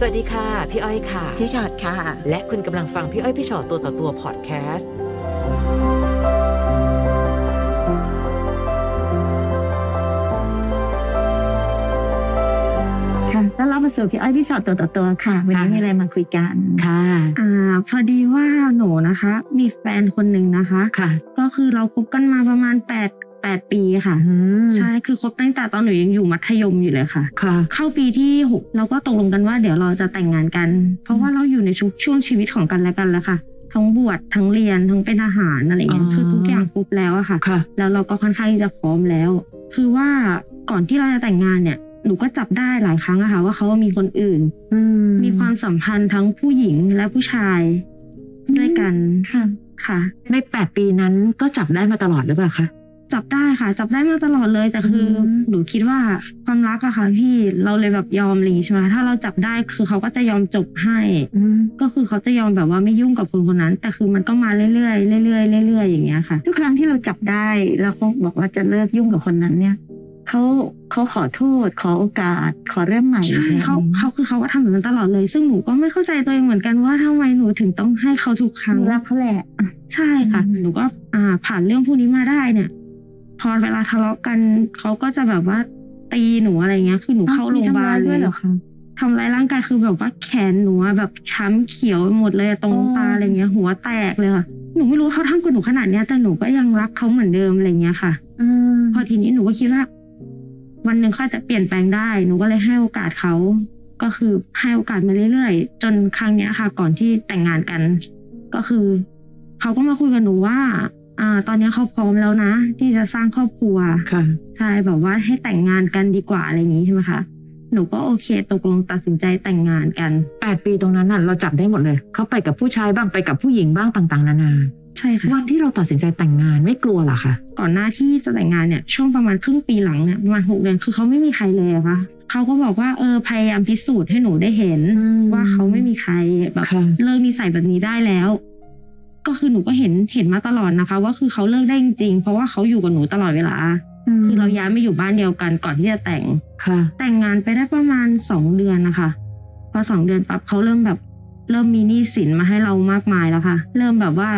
สวัสดีค่ะ พี่อ้อยค่ะ พี่ชอดค่ะ และคุณกำลังฟังพี่อ้อยพี่ชอตตัวต่อตัวพอดแคสต์ค่ะต้อนรับมาสู่พี่อ้อยพี่ชอตตัวต่อตัวค่ะ วันนี้ค่ะมีอะไรมาคุยกันค่ะอ่าพอดีว่าหนูนะคะ มีแฟนคนหนึ่งนะคะค่ะ ก็คือเราคบกันมาประมาณแปด แปดปีค่ะอืมใช่ คือคบตั้งแต่ตอนหนูยังอยู่มัธยมอยู่เลยค่ะค่ะ เข้าปีที่หกเราก็ตกลงกันว่าเดี๋ยวเราจะแต่งงานกัน เพราะว่าเราอยู่ในช่วงช่วงชีวิตของกันและกันแล้วค่ะ ทั้งบวชทั้งเรียนทั้งเป็นทหารอะไรอย่างเงี้ยอ๋อคือทุกอย่างครบแล้วอะค่ะค่ะแล้วเราก็ค่อนข้างที่จะพร้อมแล้ว คือว่าก่อนที่เราจะแต่งงานเนี่ยหนูก็จับได้หลายครั้งอะค่ะว่าเขามีคนอื่นอืมมีความสัมพันธ์ทั้งผู้หญิงและผู้ชาย ด้วยกันค่ะค่ะในแปดปีนั้นก็จับได้มาตลอดหรือเปล่าคะ จับได้ค่ะ จับได้มาตลอดเลยแต่คืออมหนูคิดว่าความรักอะค่ะ พี่เราเลยแบบยอมอะไรอย่างงี้ใช่ไหมถ้าเราจับได้คือเขาก็จะยอมจบให้อืมก็คือเขาจะยอมแบบว่าไม่ยุ่งกับคนคนนั้น แต่คือมันก็มาเรื่อยๆเรื่อยๆเรื่อยๆอย่างเงี้ยค่ะ ทุกครั้งที่เราจับได้แล้วเขาบอกว่าจะเลิกยุ่งกับคนนั้นเนี่ยเขาเขาขอโทษ ขอโอกาส ขอเริ่มใหม่ใช่นี่ยเขาเขาคือเขาก็ทำแบบนั้นตลอดเลย ซึ่งหนูก็ไม่เข้าใจตัวเองเหมือนกันว่าทำไมหนูถึงต้องให้เขาทุกครั้งรักเขาแหละใช่ค่ะอืมหนูก็อ่าผ่านเรื่องพวกนี้มาได้เนี่ย พอเวลาทะเลาะกันเขาก็จะแบบว่าตีหนูอะไรเงี้ย คือหนูเข้าโรงพยาบาลมีทำร้ยเลด้วยยเหรอคะทำร้ายร่างกายคือแบบว่าแขนหนูอะแบบช้ำเขียวไปหมดเลยตรงอ๋อตาอะไรเงี้ย หัวแตกเลยค่ะหนูไม่รู้เขาทำกับหนูขนาดเนี้ยแต่หนูก็ยังรักเขาเหมือนเดิมอะไรเงี้ยค่ะอืมพอทีนี้หนูก็คิดว่า วันหนึ่งเขาอาจจะเปลี่ยนแปลงได้ หนูก็เลยให้โอกาสเขาก็คือให้โอกาสมาเรื่อยๆ จนครั้งเนี้ยค่ะ ก่อนที่แต่งงานกัน ก็คือเขาก็มาคุยกับหนูว่า อ่า ตอนเนี้ยเขาพร้อมแล้วนะ ที่จะสร้างครอบครัวค่ะใช่แบบว่าให้แต่งงานกันดีกว่าอะไรอย่างนี้ใช่ไหมคะหนูก็โอเคตกลงตัดสินใจแต่งงานกันแปดปีตรงนั้นน่ะเราจับได้หมดเลย เขาไปกับผู้ชายบ้างไปกับผู้หญิงบ้างต่างๆ นานาใช่ค่ะวันที่เราตัดสินใจแต่งงานไม่กลัวเหรอคะก่อนหน้าที่จะแต่งงานเนี่ยช่วงประมาณครึ่งปีหลังเนี่ยประมาณหกเดือนคือเขาไม่มีใครเลยอะค่ะเขาก็บอกว่าเออพยายามพิสูจน์ให้หนูได้เห็นว่าเขาไม่มีใครแบบค่ะเลิกนิสัยแบบนี้ได้แล้ว ก็คือหนูก็เห็นเห็นมาตลอดนะคะ ว่าคือเขาเลิกได้จริงๆเพราะว่าเขาอยู่กับหนูตลอดเวลา คือเราย้ายมาอยู่บ้านเดียวกันก่อนที่จะแต่งค่ะ แต่งงานไปได้ประมาณสองเดือนนะคะ พอสองเดือนปั๊บเขาเริ่มแบบ เริ่มมีหนี้สินมาให้เรามากมายแล้วค่ะ เริ่มแบบว่า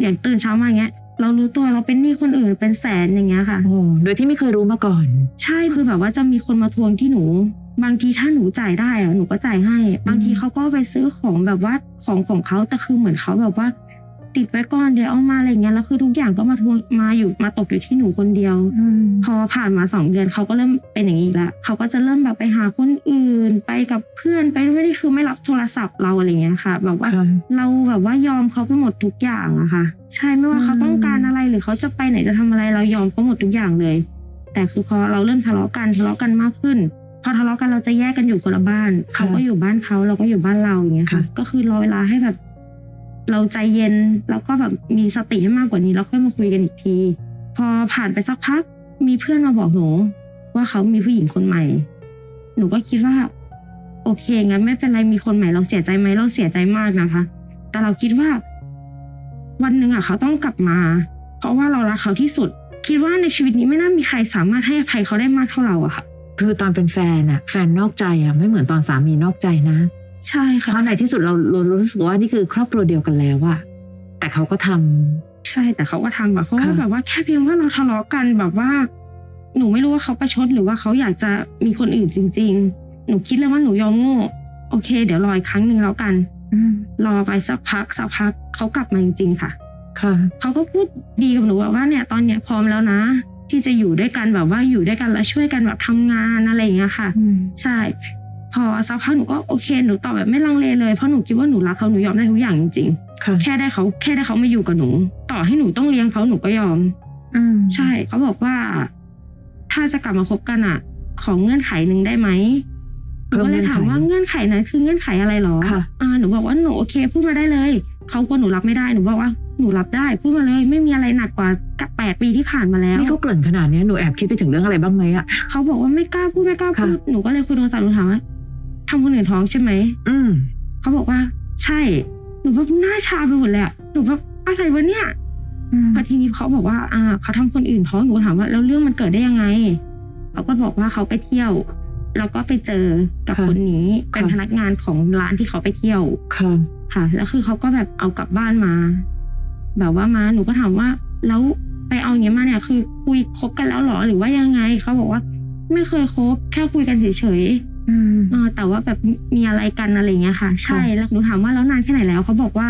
อย่างตื่นเช้ามาอย่างเงี้ยเรารู้ตัวเราเป็นหนี้คนอื่นเป็นแสนอย่างเงี้ยค่ะโอ้โดยที่ไม่เคยรู้มาก่อน ใช่คือแบบว่าจะมีคนมาทวงที่หนู บางทีถ้าหนูจ่ายได้อะหนูก็จ่ายให้ บางทีเขาก็ไปซื้อของแบบว่าของของเขาแต่คือเหมือนเขาแบบว่า ติดไว้ก่อนเดี๋ยวเอามาอะไรเงี้ยแล้วคือทุกอย่างก็มาทวงมาอยู่มาตกอยู่ที่หนูคนเดียวอืมพอผ่านมาสองเดือนเขาก็เริ่มเป็นอย่างนี้อีกแล้วเขาก็จะเริ่มแบบไปหาคนอื่นไปกับเพื่อนไปไม่ได้คือไม่รับโทรศัพท์เราอะไรเงี้ยค่ะ แบบว่าค่ะเราแบบว่ายอมเขาไปหมดทุกอย่างอะค่ะ ใช่ไม่ว่าเขาอืมต้องการอะไรหรือเขาจะไปไหนจะทำอะไรเรายอมเขาหมดทุกอย่างเลย แต่คือพอเราเริ่มทะเลาะกันทะเลาะกันมากขึ้นพอทะเลาะกันเราจะแยกกันอยู่คนละบ้านค่ะเขาก็อยู่บ้านเขาเราก็อยู่บ้านเราอย่างเงี้ยค่ะค่ะก็คือรอเวลาให้แบบ เราใจเย็นแล้วก็แบบมีสติให้มากกว่านี้แล้วค่อยมาคุยกันอีกที พอผ่านไปสักพัก มีเพื่อนมาบอกหนูว่าเขามีผู้หญิงคนใหม่ หนูก็คิดว่า โอเคงั้นไม่เป็นไรมีคนใหม่เราเสียใจไหมเราเสียใจมากนะคะ แต่เราคิดว่า วันหนึ่งอะเขาต้องกลับมา เพราะว่าเรารักเขาที่สุด คิดว่าในชีวิตนี้ไม่น่ามีใครสามารถให้อภัยเขาได้มากเท่าเราอะค่ะคือตอนเป็นแฟนอะแฟนนอกใจอะไม่เหมือนตอนสามีนอกใจนะ ใช่เพค่ะราะในที่สุดเราเรารู้สึกว่านี่คือครอบครัวเดียวกันแล้วอะแต่เขาก็ทำใช่แต่เขาก็ทำแบบเพราะว่าค่ะแบบว่าแค่เพียงว่าเราทะเลาะกันแบบว่า หนูไม่รู้ว่าเขาประชดหรือว่าเขาอยากจะมีคนอื่นจริง ๆ หนูคิดเลยว่าหนูยอมโง่โอเค เดี๋ยวรออีกครั้งหนึ่งแล้วกันอืมรอไปสักพักสักพักเขากลับมาจริงๆค่ะ ค่ะเขาก็พูดดีกับหนูแบบว่าเนี่ยตอนเนี้ยพร้อมแล้วนะ ที่จะอยู่ด้วยกันแบบว่าอยู่ด้วยกันแล้วช่วยกันแบบทำงานอะไรอย่างเงี้ยค่ะอืมใช่ พอสักพักหนูก็โอเคหนูตอบแบบไม่ลังเลเลยเพราะหนูคิดว่าหนูรักเขาหนูยอมได้ทุกอย่างจริงค่ะๆแค่ได้เขาแค่ได้เขามาอยู่กับหนู ต่อให้หนูต้องเลี้ยงเขาหนูก็ยอมอืมใช่เขาบอกว่า ถ้าจะกลับมาคบกันอะ ของเงื่อนไขหนึ่งได้ไหมหนูก็เลยถามว่าเงื่อนไขนั้นคือเงื่อนไขอะไรหรอค่ะอ่าหนูบอกว่าหนูโอเค พูดมาได้เลยเขาก็หนูรับไม่ได้หนูบอกว่าหนูรับได้พูดมาเลย ไม่มีอะไรหนักกว่าแปดปีที่ผ่านมาแล้วนี่เขาเกริ่นขนาดเนี้ยหนูแอบคิดไปถึงเรื่องอะไรบ้างไหมอะเขาบอกว่าไม่กล้าพูดไม่กล้าพูดค่ะหนูก็เลยคุยโทรศัพท์หนูถามว่า ทำคนอื่นท้องใช่ไหมอืมเขาบอกว่า ใช่ หนูแบบหน้าชาไปหมดเลยอะหนูแบบอะไรวะเนี่ยอืมพอทีนี้เขาบอกว่า อ่าเขาทำคนอื่นท้องหนูถามว่าแล้วเรื่องมันเกิดได้ยังไงเขาก็บอกว่าเขาไปเที่ยวแล้วก็ไปเจอกับค่ะคนนี้เป็นค่ะพนักงานของร้านที่เขาไปเที่ยวค่ะค่ะ แล้วคือเขาก็แบบเอากลับบ้านมา แบบว่ามาหนูก็ถามว่า แล้วไปเอาอย่างเงี้ยมาเนี่ย คือคุยคบกันแล้วเหรอหรือว่ายังไงเขาบอกว่า ไม่เคยคบแค่คุยกันเฉยๆอืม เออแต่ว่าแบบมีอะไรกันอะไรเงี้ยค่ะ ใช่ค่ะแล้วหนูถามว่าแล้วนานแค่ไหนแล้วเขาบอกว่า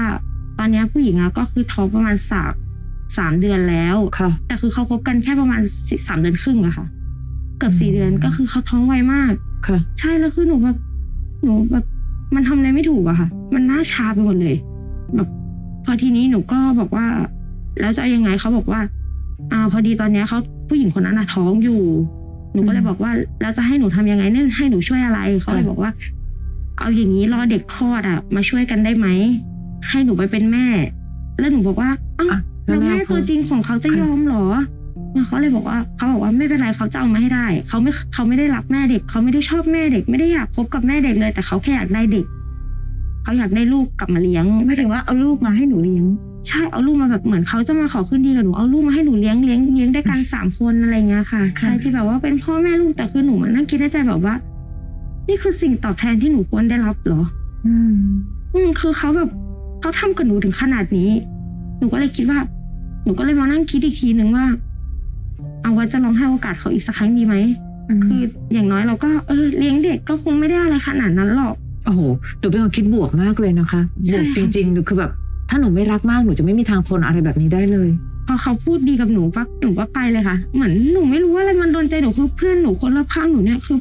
ตอนเนี้ยผู้หญิงอะก็คือท้องประมาณสามสามเดือนแล้วค่ะแต่คือเขาคบกันแค่ประมาณสี่สามเดือนครึ่งอะค่ะเกือบสี่อืมเดือนก็คือเขาท้องไวมากค่ะ ใช่แล้วคือหนูแบบหนูแบบมันทำอะไรไม่ถูกอะค่ะ มันน่าชาไปหมดเลย แบบ พอทีนี้หนูก็บอกว่า แล้วจะเอายังไงเขาบอกว่า อ่า พอดีตอนเนี้ยเขาผู้หญิงคนนั้นอะท้องอยู่ หนูก็เลยบอกว่าแล้วจะให้หนูทำยังไงเนี่ยให้หนูช่วยอะไรเขาเลยค่ะบอกว่า เอาอย่างนี้รอเด็กคลอดอะมาช่วยกันได้ไหมให้หนูไปเป็นแม่ แล้วหนูบอกว่าอ้าวอะแล้วแม่เขาตัวจริงของเขาจะค่ะยอมเหรอเขาเลยบอกว่าเขาบอกว่าไม่เป็นไรเขาจะเอามาให้ได้เขาไม่เขาไม่ได้รักแม่เด็กเขาไม่ได้ชอบแม่เด็ก ไม่ได้อยากคบกับแม่เด็กเลย แต่เขาแค่อยากได้เด็กเขาอยากได้ลูกกลับมาเลี้ยงไม่ถึงว่าเอาลูกมาให้หนูเลี้ยง ใช่เอาลูกมาแบบเหมือนเขาจะมาขอขึ้นดีกับหนูเอาลูกมาให้หนูเลี้ยงเลี้ยงเลี้ยงด้วยกันสามคนอะไรเงี้ยค่ะค่ะ ใช่ที่แบบว่าเป็นพ่อแม่ลูกแต่คือหนูมันนั่งคิดในใจแบบว่า นี่คือสิ่งตอบแทนที่หนูควรได้รับเหรอ อืม อืมคือเขาแบบเขาทำกับหนูถึงขนาดนี้ หนูก็เลยคิดว่า หนูก็เลยมานั่งคิดอีกทีหนึ่งว่า เอาไว้จะลองให้โอกาสเขาอีกสักครั้งดีไหมคืออย่างน้อยเราก็เออเลี้ยงเด็กก็คงไม่ได้อะไรขนาดนั้นหรอกโอ้โหหนูเป็นคนคิดบวกมากเลยนะคะใช่บวกจค่ะริงๆหนูคือแบบ ถ้าหนูไม่รักมากหนูจะไม่มีทางทนอะไรแบบนี้ได้เลย พอเขาพูดดีกับหนูปั๊บหนูก็ไปเลยค่ะ เหมือนหนูไม่รู้ว่าอะไรมันโดนใจหนูคือเพื่อนหนูคนรอบข้างหนูเนี่ยคือ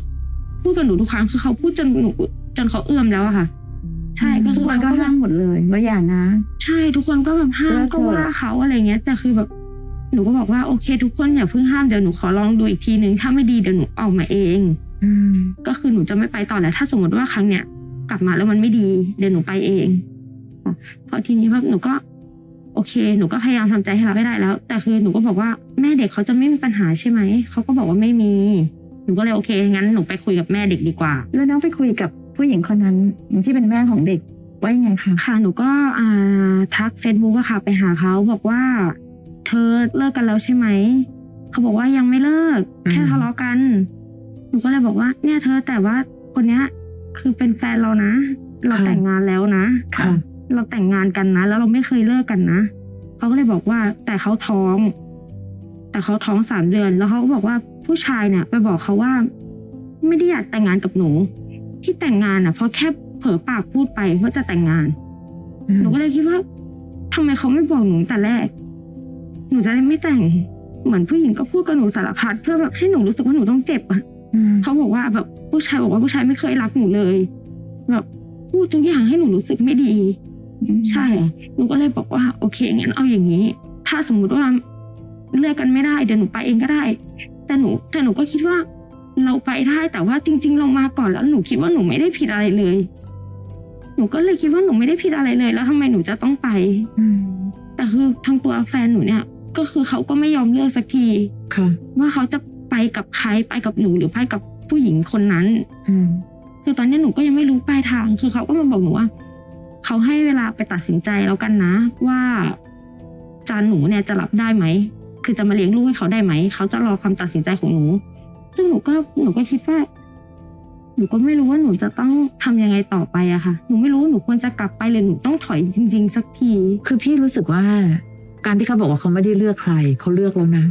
พูดกับหนูทุกครั้งคือเขาพูดจนหนูจนเขาเอื้อมแล้วอะค่ะ ใช่ก็ทุคืกอคนเขาก็ก็แบห้าบมหมดเลยว่าอย่านะ ใช่ทุกคนก็แบบห้ามเลิกก็เถอะว่าเขาอะไรเงี้ยแต่คือแบบหนูก็บอกว่าโอเค ทุกคนอย่าเพิ่งห้ามเดี๋ยวหนูขอลองดูอีกทีนึงถ้าไม่ดีเดี๋ยวหนูออกมาเองอืมก็คือหนูจะไม่ไปต่อแล้วถ้าสมมติว่าครั้งเนี้ยกลับมาแล้วมันไม่ดี เดี๋ยวหนูไปเองค่ะ พอทีนี้ว่าหนูก็ โอเค หนูก็พยายามทำใจให้รับไม่ได้แล้ว แต่คือหนูก็บอกว่าแม่เด็กเขาจะไม่มีปัญหาใช่ไหมเขาก็บอกว่าไม่มี หนูก็เลยโอเคงั้นหนูไปคุยกับแม่เด็กดีกว่า แล้วน้องไปคุยกับผู้หญิงคนนั้นที่เป็นแม่ของเด็กว่ายังไงคะค่ะหนูก็อ่าทักเฟซบุ๊กอะค่ะ ไปหาเขาบอกว่า เธอเลิกกันแล้วใช่ไหมเขาบอกว่ายังไม่เลิก แค่ทะเลาะกันหนูก็เลยบอกว่า เนี่ยเธอแต่ว่าคนเนี้ยคือเป็นแฟนเรานะ เราค่ะแต่งงานแล้วนะค่ะ เราแต่งงานกันนะ แล้วเราไม่เคยเลิกกันนะเขาก็เลยบอกว่าแต่เขาท้อง แต่เขาท้องสามเดือน แล้วเขาก็บอกว่าผู้ชายเนี่ย ไปบอกเขาว่า ไม่ได้อยากแต่งงานกับหนู ที่แต่งงานอะ เพราะแค่เผลอปากพูดไปว่าจะแต่งงาน หนูก็เลยคิดว่าทำไมเขาไม่บอกหนูแต่แรก หนูจะได้ไม่แต่งเหมือนผู้หญิงก็พูดกับหนูสารพัดเพื่อแบบให้หนูรู้สึกว่าหนูต้องเจ็บอะอืมเขาบอกว่าแบบผู้ชายบอกว่าผู้ชายไม่เคยรักหนูเลย แบบพูดทุกอย่างให้หนูรู้สึกไม่ดี ใช่หนูก็เลยบอกว่า โอเคงั้นเอาอย่างนี้ ถ้าสมมุติว่าเลือกกันไม่ได้เดี๋ยวหนูไปเองก็ได้ แต่หนูแต่หนูก็คิดว่า เราไปได้แต่ว่าจริง ๆ เรามาก่อนแล้วหนูคิดว่าหนูไม่ได้ผิดอะไรเลย หนูก็เลยคิดว่าหนูไม่ได้ผิดอะไรเลย แล้วทำไมหนูจะต้องไปอืมแต่คือทางตัวแฟนหนูเนี่ย ก็คือเขาก็ไม่ยอมเลือกสักทีค่ะว่าเขาจะไปกับใครไปกับหนูหรือไปกับผู้หญิงคนนั้นอืมคือตอนนี้หนูก็ยังไม่รู้ปลายทาง คือเขาก็มาบอกหนูว่า เขาให้เวลาไปตัดสินใจแล้วกันนะ ว่าจานหนูเนี่ยจะรับได้ไหม คือจะมาเลี้ยงลูกให้เขาได้ไหม เขาจะรอคำตัดสินใจของหนู ซึ่งหนูก็หนูก็คิดว่าหนูก็ไม่รู้ว่าหนูจะต้องทำยังไงต่อไปอะค่ะ หนูไม่รู้หนูควรจะกลับไปหรือหนูต้องถอยจริง ๆ สักที คือพี่รู้สึกว่า การที่เขาบอกว่าเขาไม่ได้เลือกใครเขาเลือกแล้วนะ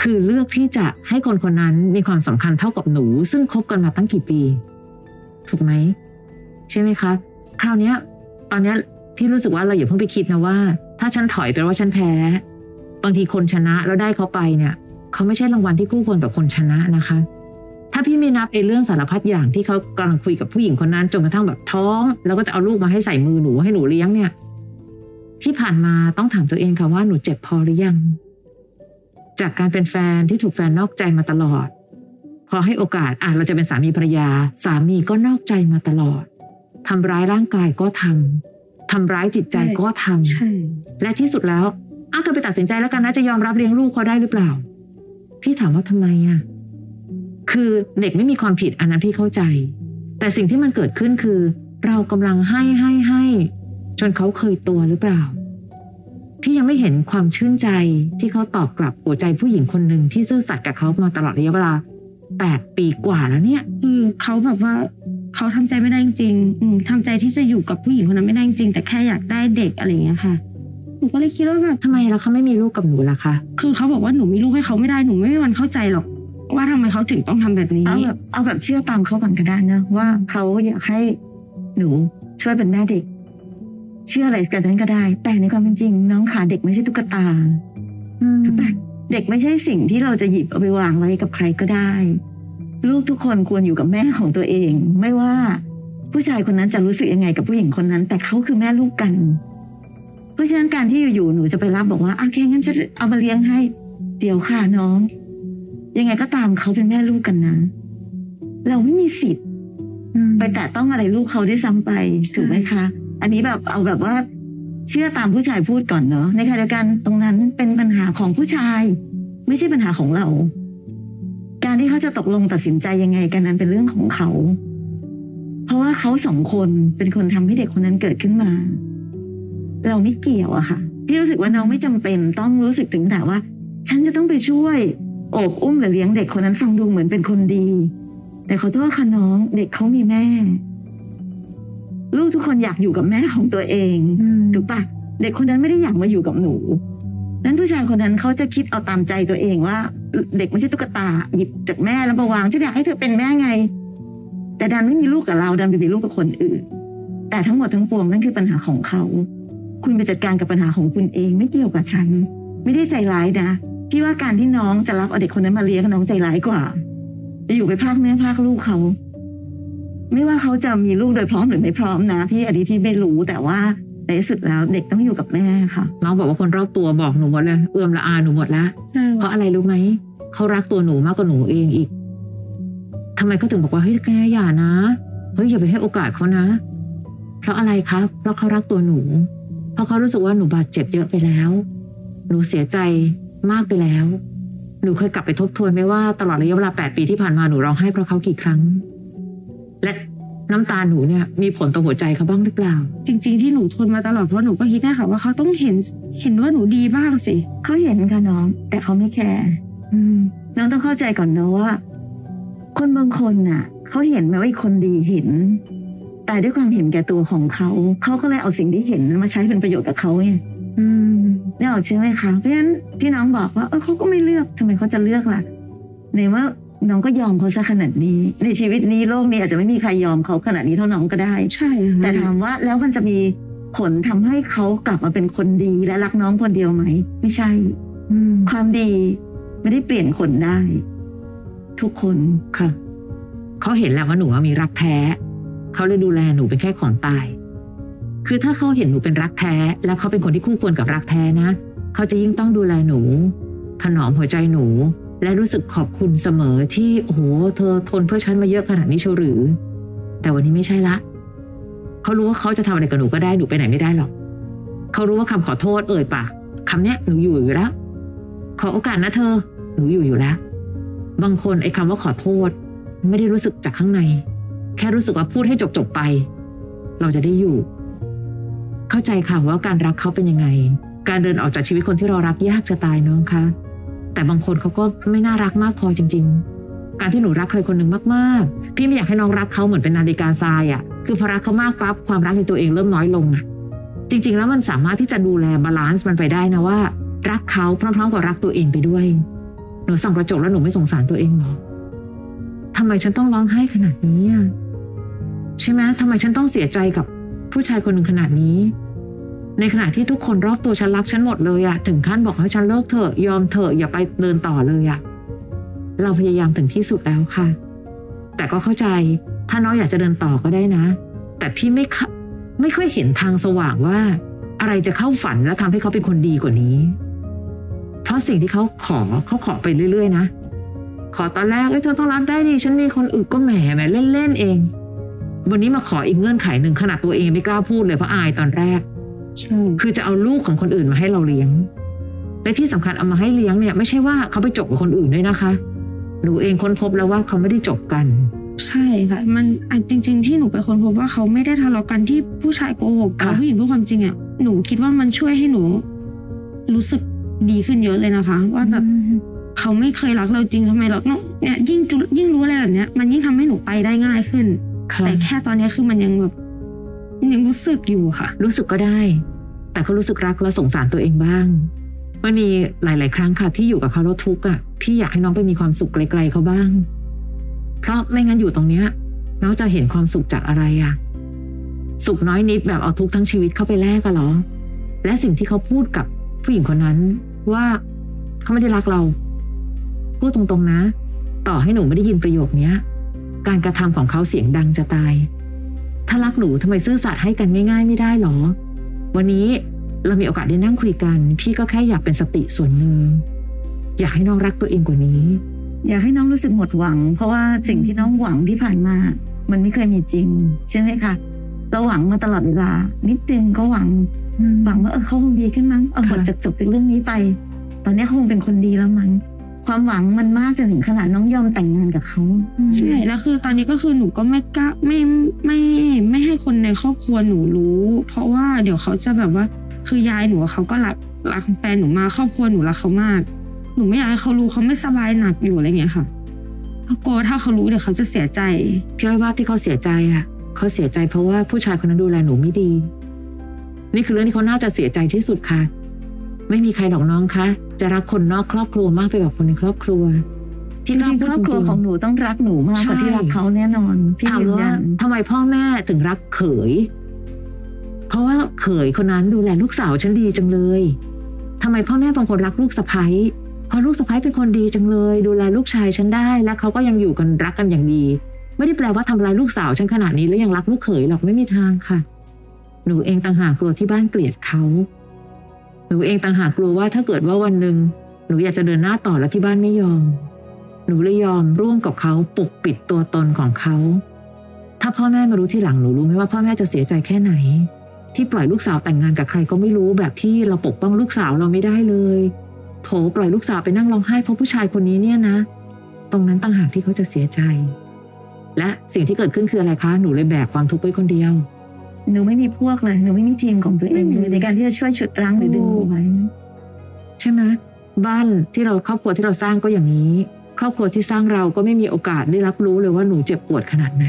คือเลือกที่จะให้คนคนนั้นมีความสำคัญเท่ากับหนู ซึ่งคบกันมาตั้งกี่ปี ถูกไหมใช่ไหมคะ คราวเนี้ยตอนเนี้ยพี่รู้สึกว่าเราอย่าเพิ่งไปคิดนะว่า ถ้าฉันถอยแปลว่าฉันแพ้ บางทีคนชนะแล้วได้เขาไปเนี่ยเขาไม่ใช่รางวัลที่คู่ควรกับคนชนะนะคะ ถ้าพี่ไม่นับไอ้เรื่องสารพัดอย่างที่เขากำลังคุยกับผู้หญิงคนนั้นจนกระทั่งแบบท้อง แล้วก็จะเอาลูกมาให้ใส่มือหนูให้หนูเลี้ยงเนี่ย ที่ผ่านมาต้องถามตัวเองค่ะว่าหนูเจ็บพอหรือยัง จากการเป็นแฟนที่ถูกแฟนนอกใจมาตลอด พอให้โอกาสอะเราจะเป็นสามีภรรยา สามีก็นอกใจมาตลอด ทำร้ายร่างกายก็ทำทำร้ายจิตใจก็ทำใช่และที่สุดแล้วอ้าวเธอไปตัดสินใจแล้วกันนะจะยอมรับเลี้ยงลูกเขาได้หรือเปล่า พี่ถามว่าทำไมอะคือเด็กไม่มีความผิดอันนั้นพี่เข้าใจ แต่สิ่งที่มันเกิดขึ้นคือ เรากำลังให้ให้ให้จนเขาเคยตัวหรือเปล่าพี่ยังไม่เห็นความชื่นใจที่เขาตอบกลับหัวใจผู้หญิงคนหนึ่งที่ซื่อสัตย์กับเขามาตลอดระยะเวลาแปดปีกว่าแล้วเนี่ยคือเขาแบบว่า เขาทำใจไม่ได้จริงๆอืมทำใจที่จะอยู่กับผู้หญิงคนนั้นไม่ได้จริงๆแต่แค่อยากได้เด็กอะไรอย่างเงี้ยค่ะหนูก็เลยคิดว่าแบบทำไมแล้วเขาไม่มีลูกกับหนูล่ะคะ คือเขาบอกว่าหนูมีลูกให้เขาไม่ได้หนูไม่มีวันเข้าใจหรอก ว่าทำไมเขาถึงต้องทำแบบนี้ เอาแบบเอาแบบเชื่อตามเขาก่อนก็ได้นะว่าเขาอยากให้หนูช่วยเป็นแม่เด็ก เชื่ออะไรกันนั้นก็ได้ แต่ในความเป็นจริง น้องขาเด็กไม่ใช่ตุ๊กตาอืมแต่เด็กไม่ใช่สิ่งที่เราจะหยิบเอาไปวางไว้กับใครก็ได้ ลูกทุกคนควรอยู่กับแม่ของตัวเอง ไม่ว่าผู้ชายคนนั้นจะรู้สึกยังไงกับผู้หญิงคนนั้น แต่เขาคือแม่ลูกกัน เพราะฉะนั้นการที่อยู่ๆหนูจะไปรับบอกว่าโอเคงั้นจะเอามาเลี้ยงให้ เดี๋ยวค่ะน้อง ยังไงก็ตามเขาเป็นแม่ลูกกันนะ เราไม่มีสิทธิ์อืมไปแตะต้องอะไรลูกเขาได้วยซ้ำไปถูกไหมคะ อันนี้แบบเอาแบบว่า เชื่อตามผู้ชายพูดก่อนเนาะในขณะเดียวกันตรงนั้นเป็นปัญหาของผู้ชาย ไม่ใช่ปัญหาของเรา การที่เขาจะตกลงตัดสินใจยังไงกันนั้นเป็นเรื่องของเขา เพราะว่าเขาสองคนเป็นคนทำให้เด็กคนนั้นเกิดขึ้นมา เราไม่เกี่ยวอะค่ะพี่รู้สึกว่าน้องไม่จำเป็นต้องรู้สึกถึงแต่ว่า ฉันจะต้องไปช่วยโอบอุ้มหรือเลี้ยงเด็กคนนั้นฟังดูเหมือนเป็นคนดี แต่ขอโทษค่ะน้องเด็กเขามีแม่ ลูกทุกคนอยากอยู่กับแม่ของตัวเองอืมถูกปะเด็กคนนั้นไม่ได้อยากมาอยู่กับหนู นั้นผู้ชายคนนั้นเขาจะคิดเอาตามใจตัวเองว่า เด็กไม่ใช่ตุ๊กตาหยิบจากแม่แล้วมาวางฉันอยากให้เธอเป็นแม่ไง แต่ดันไม่มีลูกกับเราดันไปมีลูกกับคนอื่น แต่ทั้งหมดทั้งปวงนั่นคือปัญหาของเขา คุณไปจัดการกับปัญหาของคุณเองไม่เกี่ยวกับฉัน ไม่ได้ใจร้ายนะพี่ว่าการที่น้องจะรับเอาเด็กคนนั้นมาเลี้ยงน้องใจร้ายกว่าจะอยู่ไปพากแม่พากลูกเขา ไม่ว่าเขาจะมีลูกโดยพร้อมหรือไม่พร้อมนะพี่อันนี้พี่ไม่รู้แต่ว่า ในที่สุดแล้วเด็กต้องอยู่กับแม่ค่ะ น้องบอกว่าคนรอบตัวบอกหนูหมดเลยเอื้อมละอาหนูหมดแล้วใช่เพราะอะไรรู้ไหมเขารักตัวหนูมากกว่าหนูเองอีกทำไมเขาถึงบอกว่าเฮ้ยแกอย่านะเฮ้ยอย่าไปให้โอกาสเขานะ เพราะอะไรคะเพราะเขารักตัวหนู เพราะเขารู้สึกว่าหนูบาดเจ็บเยอะไปแล้ว หนูเสียใจมากไปแล้ว หนูเคยกลับไปทบทวนไหมว่าตลอดระยะเวลาแปดปีที่ผ่านมาหนูร้องไห้เพราะเขากี่ครั้ง และ น้ำตาหนูเนี่ยมีผลต่อหัวใจเขาบ้างหรือเปล่า จริง ๆ ที่หนูทนมาตลอดเพราะหนูก็คิดแน่ค่ะว่าเขาต้องเห็นเห็นว่าหนูดีบ้างสิเขาเห็นค่ะน้อง แต่เขาไม่แคร์อืมน้องต้องเข้าใจก่อนนะว่า คนบางคนน่ะเขาเห็นไหมว่าอีกคนดีเห็น แต่ด้วยความเห็นแก่ตัวของเขาเขาก็เลยเอาสิ่งที่เห็นมาใช้เป็นประโยชน์กับเขาไงอืมนี่ออกใช่ไหมคะเพราะฉะนั้นที่น้องบอกว่าเออเขาก็ไม่เลือกทำไมเขาจะเลือกล่ะในเมื่อ น้องก็ยอมเขาซะขนาดนี้ ในชีวิตนี้โลกนี้อาจจะไม่มีใครยอมเขาขนาดนี้เท่าน้องก็ได้ ใช่ค่ะแต่ถามว่าแล้วมันจะมีผลทำให้เขากลับมาเป็นคนดีและรักน้องคนเดียวไหม ไม่ใช่อืมความดีไม่ได้เปลี่ยนคนได้ ทุกคนค่ะเขาเห็นแล้วว่าหนูว่ามีรักแท้เขาเลยดูแลหนูเป็นแค่ของตาย คือถ้าเขาเห็นหนูเป็นรักแท้ แล้วเขาเป็นคนที่คู่ควรกับรักแท้นะเขาจะยิ่งต้องดูแลหนู ถนอมหัวใจหนู และรู้สึกขอบคุณเสมอที่โอ้โหเธอทนเพื่อฉันมาเยอะขนาดนี้เชียวหรือ แต่วันนี้ไม่ใช่ละเขารู้ว่าเขาจะทำอะไรกับหนูก็ได้หนูไปไหนไม่ได้หรอกเขารู้ว่าคำขอโทษเอ่ยปากคำเนี้ยหนูอยู่อยู่แล้ว ขอโอกาสนะเธอ หนูอยู่อยู่แล้ว บางคนไอ้คำว่าขอโทษ ไม่ได้รู้สึกจากข้างใน แค่รู้สึกว่าพูดให้จบจบไป เราจะได้อยู่ เข้าใจค่ะว่าการรักเขาเป็นยังไง การเดินออกจากชีวิตคนที่เรารักยากจะตายน้องคะ แต่บางคนเขาก็ไม่น่ารักมากพอจริง ๆ การที่หนูรักใครคนหนึ่งมากๆ พี่ไม่อยากให้น้องรักเขาเหมือนเป็นนาฬิกาทรายอะ่ะ คือพอรักเขามากปั๊บความรักในตัวเองเริ่มน้อยลงอะ่ะ จริง ๆ แล้วมันสามารถที่จะดูแลบาลานซ์มันไปได้นะว่า รักเขาพร้อมๆกับรักตัวเองไปด้วย หนูส่องกระจกแล้วหนูไม่สงสารตัวเองหรอทำไมฉันต้องร้องไห้ขนาดนี้อะใช่ไหมทำไมฉันต้องเสียใจกับผู้ชายคนหนึ่งขนาดนี้ ในขณะที่ทุกคนรอบตัวฉันรักฉันหมดเลยอะถึงขั้นบอกให้ฉันเลิกเถอะยอมเถอะอย่าไปเดินต่อเลยอะเราพยายามถึงที่สุดแล้วค่ะ แต่ก็เข้าใจถ้าน้องอยากจะเดินต่อก็ได้นะ แต่พี่ไม่ไม่ค่อยเห็นทางสว่างว่า อะไรจะเข้าฝันแล้วทำให้เขาเป็นคนดีกว่านี้ เพราะสิ่งที่เขาขอเขาขอไปเรื่อย ๆ นะ ขอตอนแรกเอ้ยเธอต้องรับได้ดิฉันมีคนอื่นก็แหมแหมเล่นๆเอง วันนี้มาขออีกเงื่อนไขหนึ่งขนาดตัวเองไม่กล้าพูดเลยเพราะอายตอนแรก คือจะเอาลูกของคนอื่นมาให้เราเลี้ยง และที่สำคัญเอามาให้เลี้ยงเนี่ย ไม่ใช่ว่าเขาไปจบกับคนอื่นด้วยนะคะหนูเองค้นพบแล้วว่าเขาไม่ได้จบกัน ใช่ค่ะ มันอะจริง ๆ ที่หนูไปค้นพบว่าเขาไม่ได้ทะเลาะกันที่ผู้ชายโกหกกับค่ะผู้หญิงพูดความจริงอะหนูคิดว่ามันช่วยให้หนู รู้สึกดีขึ้นเยอะเลยนะคะ ว่าแบบเขาไม่เคยรักเราจริงทำไมเราต้องเนี่ยยิ่งจุยิ่งรู้อะไรแบบเนี้ย มันยิ่งทำให้หนูไปได้ง่ายขึ้นค่ะแต่แค่ตอนเนี้ยคือมันยังแบบ ยังรู้สึกอยู่ค่ะ รู้สึกก็ได้ แต่ก็รู้สึกรักและสงสารตัวเองบ้าง มันมีหลาย ๆ ครั้งค่ะ ที่อยู่กับเขาแล้วทุกข์อะพี่อยากให้น้องไปมีความสุขไกล ๆเขาบ้าง เพราะไม่งั้นอยู่ตรงเนี้ยน้องจะเห็นความสุขจากอะไรอะ สุขน้อยนิดแบบเอาทุกทั้งชีวิตเข้าไปแลกกันหรอ และสิ่งที่เขาพูดกับผู้หญิงคนนั้นว่าเขาไม่ได้รักเรา พูดตรงๆนะ ต่อให้หนูไม่ได้ยินประโยคเนี้ย การกระทำของเขาเสียงดังจะตาย ถ้ารักหนูทำไมซื่อสัตย์ให้กันง่าย ๆ ไม่ได้หรอ วันนี้เรามีโอกาสได้นั่งคุยกัน พี่ก็แค่อยากเป็นสติส่วนหนึ่งอยากให้น้องรักตัวเองกว่านี้ อยากให้น้องรู้สึกหมดหวัง เพราะว่าสิ่งที่น้องหวังที่ผ่านมา มันไม่เคยมีจริง ใช่ไหมคะเราหวังมาตลอดเวลา นิดนึงก็หวังหวังว่าเออเขาคงดีขึ้นมั้งเอาหมดค่ะจากจบจากเรื่องนี้ไป ตอนนี้เขาคงเป็นคนดีแล้วมั้งความหวังมันมากจนถึงขนาดน้องยอมแต่งงานกับเขาใช่แล้วคือตอนนี้ก็คือหนูก็ไม่กล้าไม่ไม่ไม่ให้ คนในครอบครัวหนูรู้ เพราะว่าเดี๋ยวเขาจะแบบว่า คือยายหนูเขาก็รักรักแฟนหนูมากครอบครัวหนูรักเขามาก หนูไม่อยากให้เขารู้เขาไม่สบายหนักอยู่อะไรเงี้ยค่ะเพราะกลัวถ้าเขารู้เดี๋ยวเขาจะเสียใจพี่อ้อยว่าที่เขาเสียใจอะเขาเสียใจเพราะว่าผู้ชายคนนั้นดูแลหนูไม่ดี นี่คือเรื่องที่เขาน่าจะเสียใจที่สุดค่ะ ไม่มีใครหรอกน้องคะจะรักคนนอกครอบครัวมากไปกว่าคนในครอบครัว จริงๆครอบครัวของหนูต้องรักหนูมากกว่าที่รักเขาแน่นอนพี่ถามยืนว่ายันทำไมพ่อแม่ถึงรักเขย เพราะว่าเขยคนนั้นดูแลลูกสาวฉันดีจังเลยทำไมพ่อแม่บางคนรักลูกสะใภ้เพราะลูกสะใภ้เป็นคนดีจังเลย ดูแลลูกชายฉันได้ และเขาก็ยังอยู่กันรักกันอย่างดี ไม่ได้แปลว่าทำลายลูกสาวฉันขนาดนี้แล้วยังรักลูกเขยหรอกไม่มีทางค่ะ หนูเองต่างหากกลัวที่บ้านเกลียดเขาหนูเองต่างหากกลัวว่าถ้าเกิดว่าวันหนึ่งหนูอยากจะเดินหน้าต่อแล้วที่บ้านไม่ยอม หนูเลยยอมร่วมกับเขาปกปิดตัวตนของเขา ถ้าพ่อแม่มารู้ที่หลังหนูรู้ไหมว่าพ่อแม่จะเสียใจแค่ไหน ที่ปล่อยลูกสาวแต่งงานกับใครก็ไม่รู้แบบที่เราปกป้องลูกสาวเราไม่ได้เลย โถปล่อยลูกสาวไปนั่งร้องไห้เพราะผู้ชายคนนี้เนี่ยนะ ตรงนั้นต่างหากที่เขาจะเสียใจ และสิ่งที่เกิดขึ้นคืออะไรคะหนูเลยแบกความทุกข์ไว้คนเดียวหนูไม่มีพวกเลยหนูไม่มีทีมของตัวเองไม่มีเลยในการที่จะช่วยฉุดรั้งหรือดึงเอาไว้ใช่ไหมบ้านที่เราครอบครัวที่เราสร้างก็อย่างนี้ค รอบครัวที่สร้างเราก็ไม่มีโอกาสได้รับรู้เลยว่าหนูเจ็บปวดขนาดไหน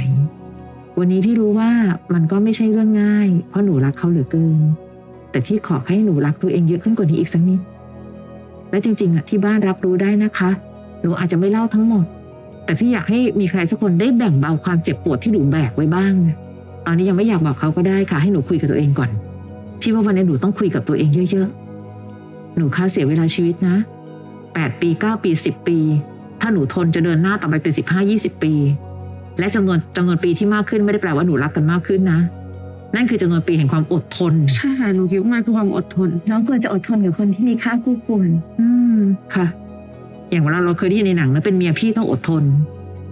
วันนี้พี่รู้ว่ามันก็ไม่ใช่เรื่องง่าย เพราะหนูรักเขาเหลือเกิน แต่พี่ขอให้หนูรักตัวเองเยอะขึ้นกว่านี้อีกสักนิด และจริงๆอะที่บ้านรับรู้ได้นะคะ หนูอาจจะไม่เล่าทั้งหมด แต่พี่อยากให้มีใครสักคนได้แบ่งเบาความเจ็บปวดที่หนูแบกไว้บ้างนะตอนนี้ยังไม่อยากบอกเขาก็ได้ค่ะ ให้หนูคุยกับตัวเองก่อน พี่ว่าวันนี้หนูต้องคุยกับตัวเองเยอะๆ หนูค่าเสียเวลาชีวิตนะแปดปีเก้าปีสิบปี ถ้าหนูทนจะเดินหน้าต่อไปเป็นสิบห้ายี่สิบปี และจำนวนจำนวนปีที่มากขึ้นไม่ได้แปลว่าหนูรักกันมากขึ้นนะ นั่นคือจำนวนปีแห่งความอดทนใช่ค่ะหนูคิดว่ามันคือความอดทน น้องควรจะอดทนกับคนที่มีค่าคู่ควรอืมค่ะ อย่างเวลาเราเคยได้ยินในหนังนะเป็นเมียพี่ต้องอดทน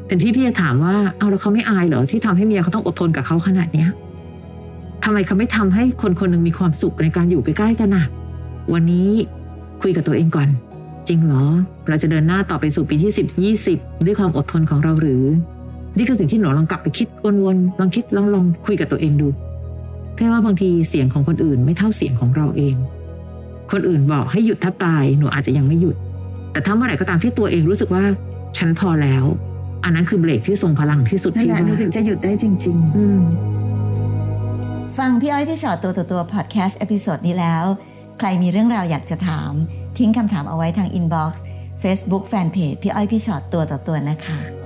เป็นที่พี่จะถามว่าเอาแล้วเขาไม่อายเหรอที่ทำให้เมียเขาต้องอดทนกับเขาขนาดเนี้ยทำไมเขาไม่ทำให้คนคนหนึ่งมีความสุขในการอยู่ใกล้ๆกันน่ะวันนี้คุยกับตัวเองก่อน จริงเหรอ เราจะเดินหน้าต่อไปสู่ปีที่สิบยี่สิบด้วยความอดทนของเราหรือ นี่คือสิ่งที่หนูลองกลับไปคิดวนๆลองคิดลองลองคุยกับตัวเองดูแค่ว่าบางทีเสียงของคนอื่นไม่เท่าเสียงของเราเอง คนอื่นบอกให้หยุดถ้าตายหนูอาจจะยังไม่หยุด แต่ถ้าเมื่อไหร่ก็ตามที่ตัวเองรู้สึกว่าฉันพอแล้ว อันนั้นคือเบรกที่ทรงพลังที่สุดนั่นที่แหละว่าหนูถึงจะหยุดได้จริง ๆ อืมฟังพี่อ้อยพี่ฉอดตัวต่อตัวพอดแคสต์ episode นี้แล้ว ใครมีเรื่องราวอยากจะถาม ทิ้งคำถามเอาไว้ทาง inbox เฟซบุ๊กแฟนเพจพี่อ้อยพี่ฉอดตัวต่อตัวนะคะ